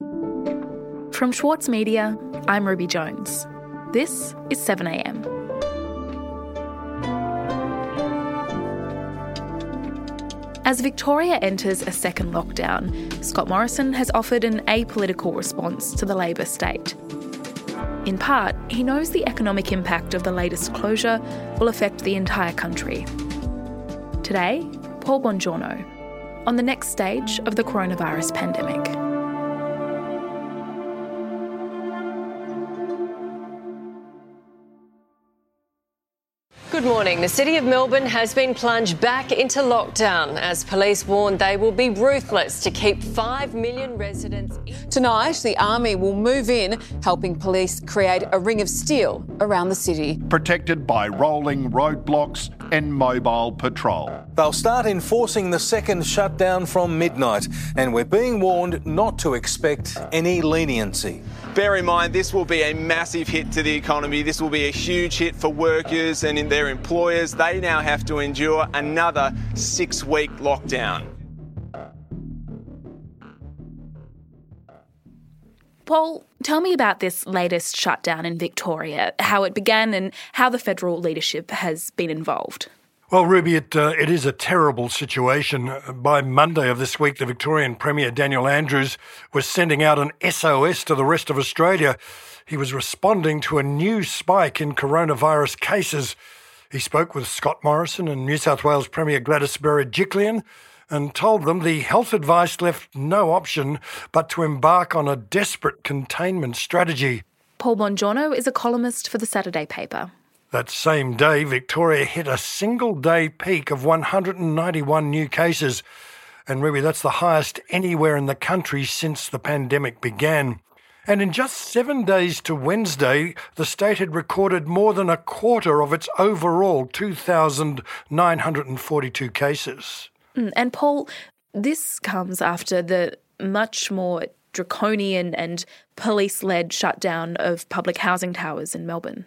From Schwartz Media, I'm Ruby Jones. This is 7am. As Victoria enters a second lockdown, Scott Morrison has offered an apolitical response to the Labor state. In part, he knows the economic impact of the latest closure will affect the entire country. Today, Paul Bongiorno on the next stage of the coronavirus pandemic. Good morning. The City of Melbourne has been plunged back into lockdown as police warn they will be ruthless to keep 5 million residents. Tonight, the Army will move in, helping police create a ring of steel around the city. Protected by rolling roadblocks and mobile patrol. They'll start enforcing the second shutdown from midnight, and we're being warned not to expect any leniency. Bear in mind, this will be a massive hit to the economy. This will be a huge hit for workers and in their employers. They now have to endure another six week lockdown. Paul, tell me about this latest shutdown in Victoria, how it began and how the federal leadership has been involved. Well, Ruby, it, uh, it is a terrible situation. By Monday of this week, the Victorian Premier Daniel Andrews was sending out an SOS to the rest of Australia. He was responding to a new spike in coronavirus cases. He spoke with Scott Morrison and New South Wales Premier Gladys Berejiklian and told them the health advice left no option but to embark on a desperate containment strategy. Paul Bongiorno is a columnist for the Saturday paper. That same day, Victoria hit a single day peak of 191 new cases. And really, that's the highest anywhere in the country since the pandemic began. And in just seven days to Wednesday, the state had recorded more than a quarter of its overall 2,942 cases. Mm, and Paul, this comes after the much more draconian and police led shutdown of public housing towers in Melbourne.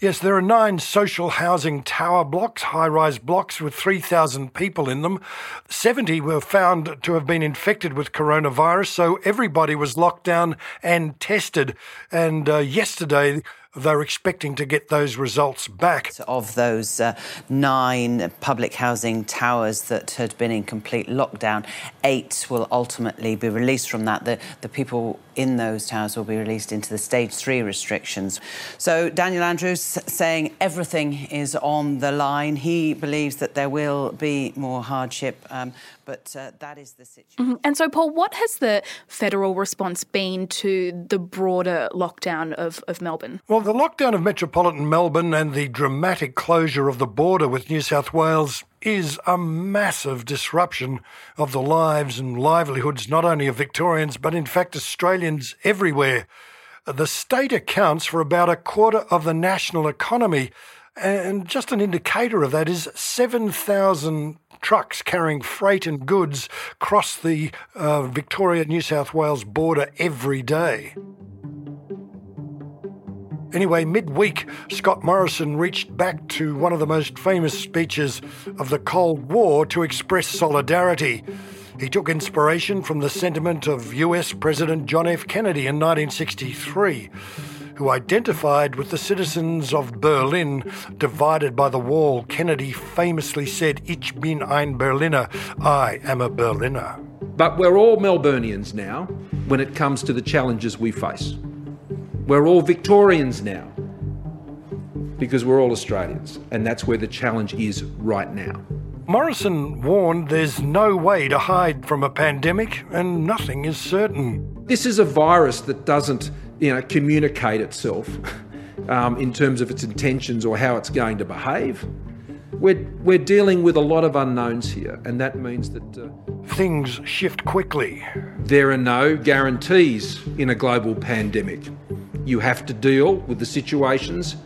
Yes, there are nine social housing tower blocks, high rise blocks with 3,000 people in them. 70 were found to have been infected with coronavirus, so everybody was locked down and tested. And uh, yesterday, they're expecting to get those results back. Of those uh, nine public housing towers that had been in complete lockdown, eight will ultimately be released from that. The, the people in those towers will be released into the stage three restrictions. So, Daniel Andrews saying everything is on the line. He believes that there will be more hardship. Um, but uh, that is the situation. Mm-hmm. And so, Paul, what has the federal response been to the broader lockdown of, of Melbourne? Well, the lockdown of metropolitan Melbourne and the dramatic closure of the border with New South Wales is a massive disruption of the lives and livelihoods not only of Victorians, but in fact Australians everywhere. The state accounts for about a quarter of the national economy. And just an indicator of that is 7,000 trucks carrying freight and goods cross the uh, Victoria New South Wales border every day. Anyway, midweek, Scott Morrison reached back to one of the most famous speeches of the Cold War to express solidarity. He took inspiration from the sentiment of US President John F. Kennedy in 1963 who identified with the citizens of Berlin divided by the wall. Kennedy famously said, Ich bin ein Berliner, I am a Berliner. But we're all Melburnians now when it comes to the challenges we face. We're all Victorians now because we're all Australians, and that's where the challenge is right now. Morrison warned there's no way to hide from a pandemic and nothing is certain. This is a virus that doesn't you know, communicate itself um, in terms of its intentions or how it's going to behave. We're, we're dealing with a lot of unknowns here, and that means that uh, things shift quickly. There are no guarantees in a global pandemic. You have to deal with the situations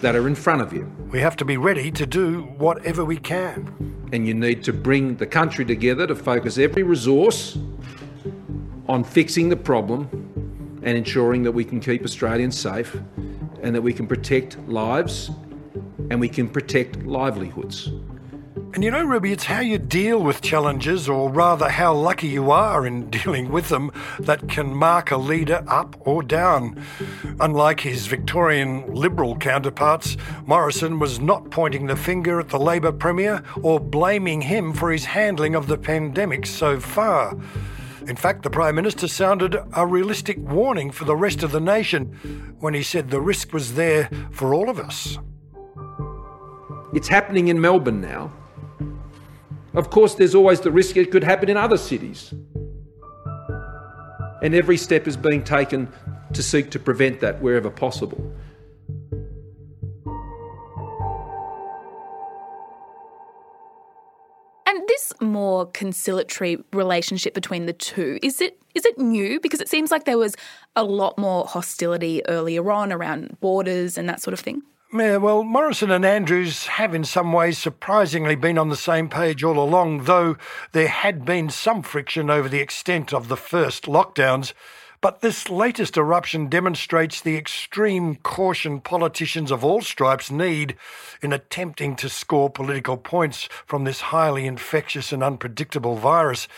that are in front of you. We have to be ready to do whatever we can. And you need to bring the country together to focus every resource on fixing the problem and ensuring that we can keep Australians safe and that we can protect lives and we can protect livelihoods. And you know, Ruby, it's how you deal with challenges, or rather, how lucky you are in dealing with them, that can mark a leader up or down. Unlike his Victorian Liberal counterparts, Morrison was not pointing the finger at the Labor Premier or blaming him for his handling of the pandemic so far. In fact, the Prime Minister sounded a realistic warning for the rest of the nation when he said the risk was there for all of us. It's happening in Melbourne now. Of course, there's always the risk it could happen in other cities. And every step is being taken to seek to prevent that wherever possible. And this more conciliatory relationship between the two, is it is it new? Because it seems like there was a lot more hostility earlier on around borders and that sort of thing. Well, Morrison and Andrews have in some ways surprisingly been on the same page all along, though there had been some friction over the extent of the first lockdowns. But this latest eruption demonstrates the extreme caution politicians of all stripes need in attempting to score political points from this highly infectious and unpredictable virus.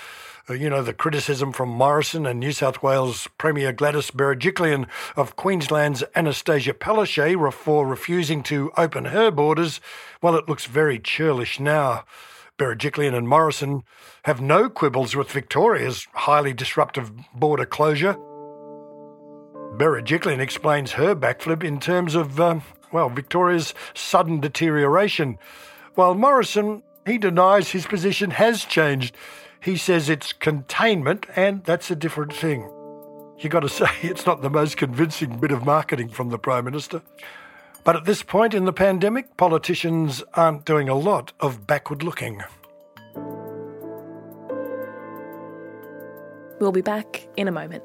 Uh, you know, the criticism from Morrison and New South Wales Premier Gladys Berejiklian of Queensland's Anastasia Palaszczuk for refusing to open her borders, well, it looks very churlish now. Berejiklian and Morrison have no quibbles with Victoria's highly disruptive border closure. Berejiklian explains her backflip in terms of, um, well, Victoria's sudden deterioration, while Morrison, he denies his position has changed. He says it's containment, and that's a different thing. You've got to say, it's not the most convincing bit of marketing from the Prime Minister. But at this point in the pandemic, politicians aren't doing a lot of backward looking. We'll be back in a moment.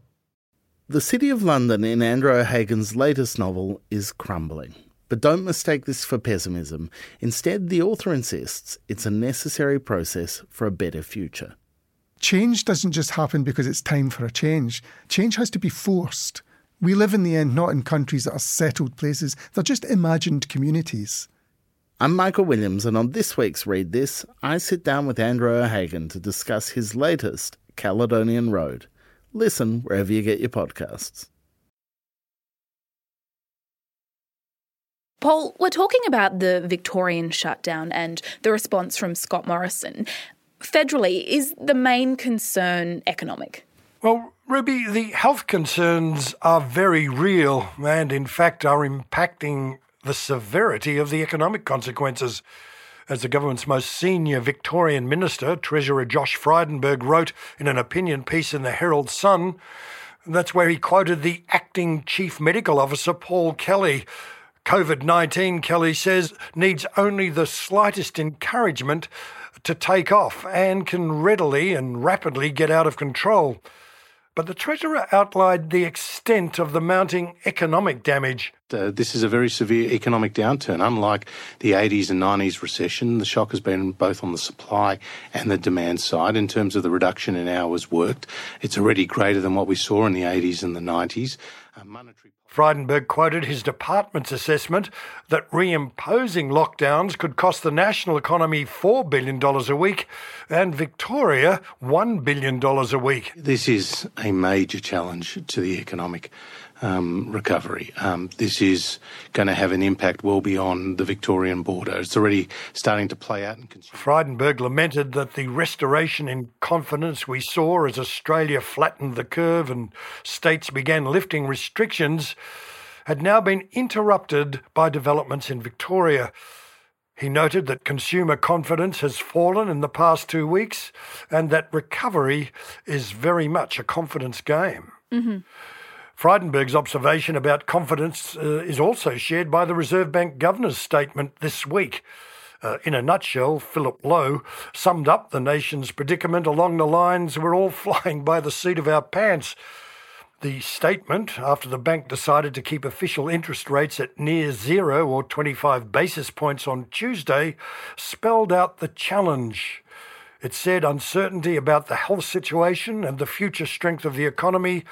The City of London in Andrew O'Hagan's latest novel is crumbling. But don't mistake this for pessimism. Instead, the author insists it's a necessary process for a better future. Change doesn't just happen because it's time for a change. Change has to be forced. We live in the end not in countries that are settled places, they're just imagined communities. I'm Michael Williams, and on this week's Read This, I sit down with Andrew O'Hagan to discuss his latest, Caledonian Road. Listen wherever you get your podcasts. Paul, we're talking about the Victorian shutdown and the response from Scott Morrison. Federally, is the main concern economic? Well, Ruby, the health concerns are very real and, in fact, are impacting the severity of the economic consequences. As the government's most senior Victorian minister, Treasurer Josh Frydenberg, wrote in an opinion piece in the Herald Sun, that's where he quoted the acting chief medical officer, Paul Kelly. COVID 19, Kelly says, needs only the slightest encouragement to take off and can readily and rapidly get out of control. But the Treasurer outlined the extent of the mounting economic damage. Uh, this is a very severe economic downturn. Unlike the 80s and 90s recession, the shock has been both on the supply and the demand side. In terms of the reduction in hours worked, it's already greater than what we saw in the 80s and the 90s. Uh, monetary Frydenberg quoted his department's assessment that reimposing lockdowns could cost the national economy $4 billion a week and Victoria $1 billion a week. This is a major challenge to the economic um, recovery. Um, this is going to have an impact well beyond the Victorian border. It's already starting to play out in consumer. Frydenberg lamented that the restoration in confidence we saw as Australia flattened the curve and states began lifting restrictions had now been interrupted by developments in Victoria. He noted that consumer confidence has fallen in the past two weeks and that recovery is very much a confidence game. Mm-hmm. Frydenberg's observation about confidence uh, is also shared by the Reserve Bank Governor's statement this week. Uh, in a nutshell, Philip Lowe summed up the nation's predicament along the lines we're all flying by the seat of our pants. The statement, after the bank decided to keep official interest rates at near zero or 25 basis points on Tuesday, spelled out the challenge. It said uncertainty about the health situation and the future strength of the economy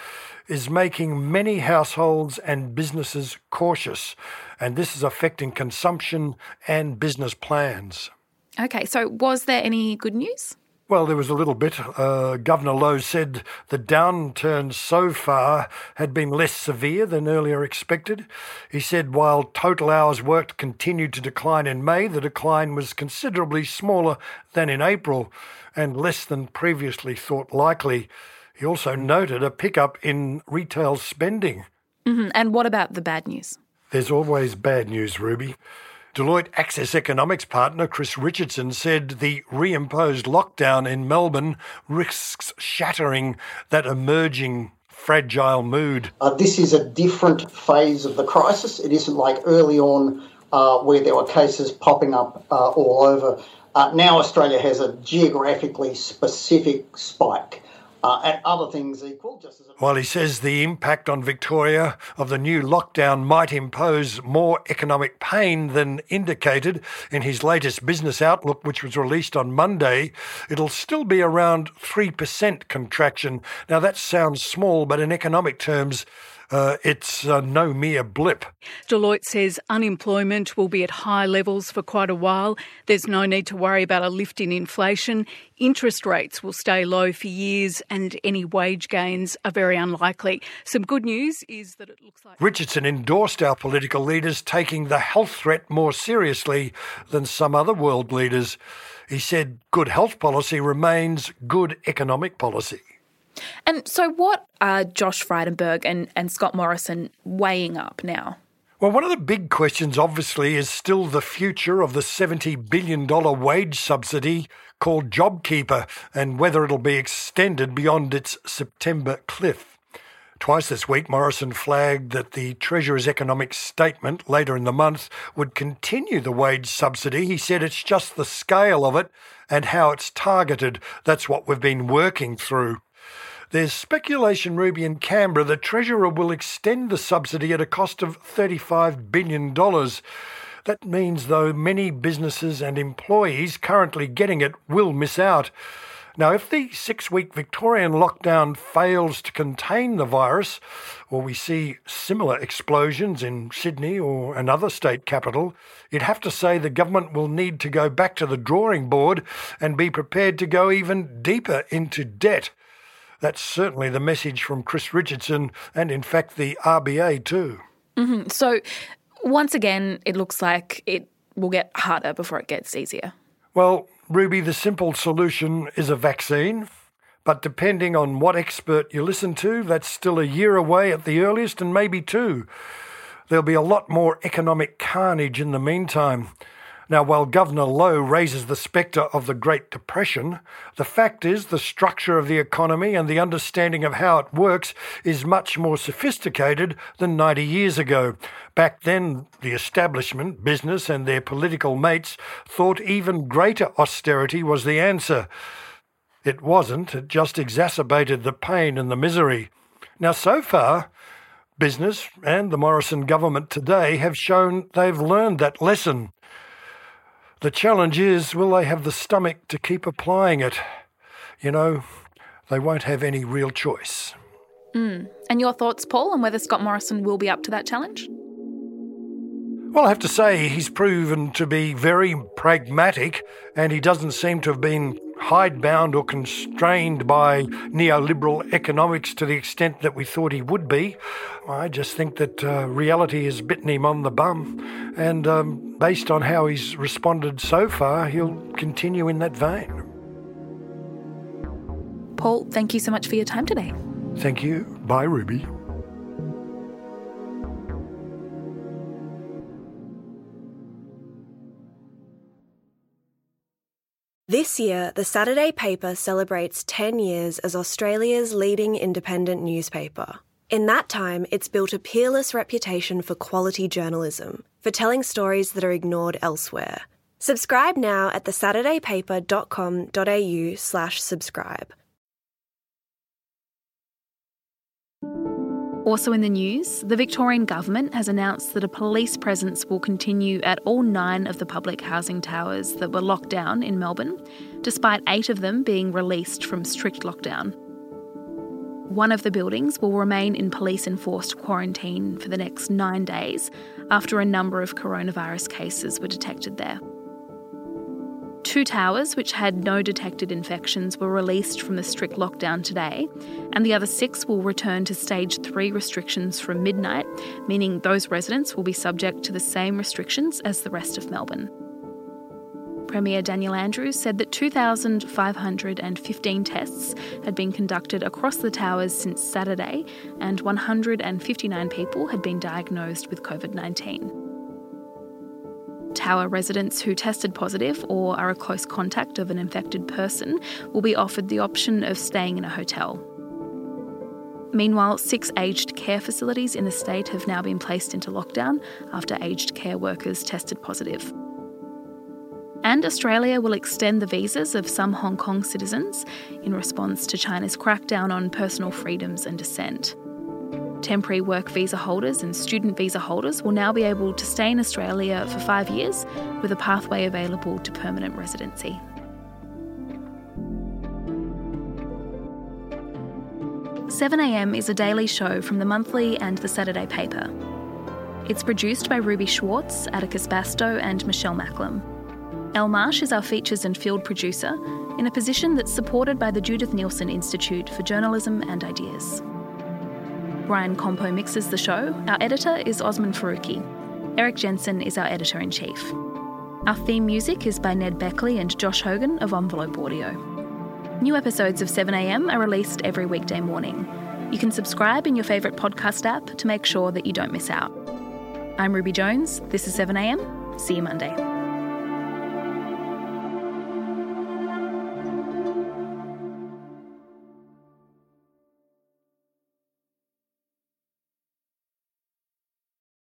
is making many households and businesses cautious, and this is affecting consumption and business plans. Okay, so was there any good news? Well, there was a little bit. Uh, Governor Lowe said the downturn so far had been less severe than earlier expected. He said while total hours worked continued to decline in May, the decline was considerably smaller than in April and less than previously thought likely. He also noted a pickup in retail spending. Mm-hmm. And what about the bad news? There's always bad news, Ruby. Deloitte Access Economics partner Chris Richardson said the reimposed lockdown in Melbourne risks shattering that emerging fragile mood. Uh, this is a different phase of the crisis. It isn't like early on uh, where there were cases popping up uh, all over. Uh, now Australia has a geographically specific spike. Uh, and other things equal, just as while he says the impact on Victoria of the new lockdown might impose more economic pain than indicated in his latest business outlook, which was released on Monday, it'll still be around 3% contraction. Now, that sounds small, but in economic terms, uh, it's uh, no mere blip. Deloitte says unemployment will be at high levels for quite a while. There's no need to worry about a lift in inflation. Interest rates will stay low for years, and any wage gains are very unlikely. Some good news is that it looks like. Richardson endorsed our political leaders taking the health threat more seriously than some other world leaders. He said good health policy remains good economic policy. And so, what are Josh Frydenberg and, and Scott Morrison weighing up now? Well, one of the big questions, obviously, is still the future of the $70 billion wage subsidy called JobKeeper and whether it'll be extended beyond its September cliff. Twice this week, Morrison flagged that the Treasurer's economic statement later in the month would continue the wage subsidy. He said it's just the scale of it and how it's targeted. That's what we've been working through. There's speculation, Ruby, in Canberra the Treasurer will extend the subsidy at a cost of $35 billion. That means, though, many businesses and employees currently getting it will miss out. Now, if the six week Victorian lockdown fails to contain the virus, or we see similar explosions in Sydney or another state capital, you'd have to say the government will need to go back to the drawing board and be prepared to go even deeper into debt. That's certainly the message from Chris Richardson and, in fact, the RBA too. Mm-hmm. So, once again, it looks like it will get harder before it gets easier. Well, Ruby, the simple solution is a vaccine. But depending on what expert you listen to, that's still a year away at the earliest, and maybe two. There'll be a lot more economic carnage in the meantime. Now, while Governor Lowe raises the spectre of the Great Depression, the fact is the structure of the economy and the understanding of how it works is much more sophisticated than 90 years ago. Back then, the establishment, business, and their political mates thought even greater austerity was the answer. It wasn't, it just exacerbated the pain and the misery. Now, so far, business and the Morrison government today have shown they've learned that lesson. The challenge is will they have the stomach to keep applying it? You know, they won't have any real choice. Mm. And your thoughts, Paul, on whether Scott Morrison will be up to that challenge? Well, I have to say, he's proven to be very pragmatic, and he doesn't seem to have been hidebound or constrained by neoliberal economics to the extent that we thought he would be. I just think that uh, reality has bitten him on the bum, and um, based on how he's responded so far, he'll continue in that vein. Paul, thank you so much for your time today. Thank you. Bye, Ruby. This year, the Saturday paper celebrates 10 years as Australia's leading independent newspaper. In that time, it's built a peerless reputation for quality journalism, for telling stories that are ignored elsewhere. Subscribe now at thesaturdaypaper.com.au slash subscribe. Also in the news, the Victorian government has announced that a police presence will continue at all nine of the public housing towers that were locked down in Melbourne, despite eight of them being released from strict lockdown. One of the buildings will remain in police enforced quarantine for the next nine days after a number of coronavirus cases were detected there. Two towers, which had no detected infections, were released from the strict lockdown today, and the other six will return to stage three restrictions from midnight, meaning those residents will be subject to the same restrictions as the rest of Melbourne. Premier Daniel Andrews said that 2,515 tests had been conducted across the towers since Saturday, and 159 people had been diagnosed with COVID 19. Tower residents who tested positive or are a close contact of an infected person will be offered the option of staying in a hotel. Meanwhile, six aged care facilities in the state have now been placed into lockdown after aged care workers tested positive. And Australia will extend the visas of some Hong Kong citizens in response to China's crackdown on personal freedoms and dissent. Temporary work visa holders and student visa holders will now be able to stay in Australia for five years with a pathway available to permanent residency. Seven AM is a daily show from the monthly and the Saturday paper. It's produced by Ruby Schwartz, Atticus Bastow, and Michelle Macklem. Elle Marsh is our features and field producer, in a position that's supported by the Judith Neilson Institute for Journalism and Ideas. Brian Compo mixes the show. Our editor is Osman Faruqi. Erik Jensen is our editor in chief. Our theme music is by Ned Beckley and Josh Hogan of Envelope Audio. New episodes of 7am are released every weekday morning. You can subscribe in your favourite podcast app to make sure that you don't miss out. I'm Ruby Jones. This is 7am. See you Monday.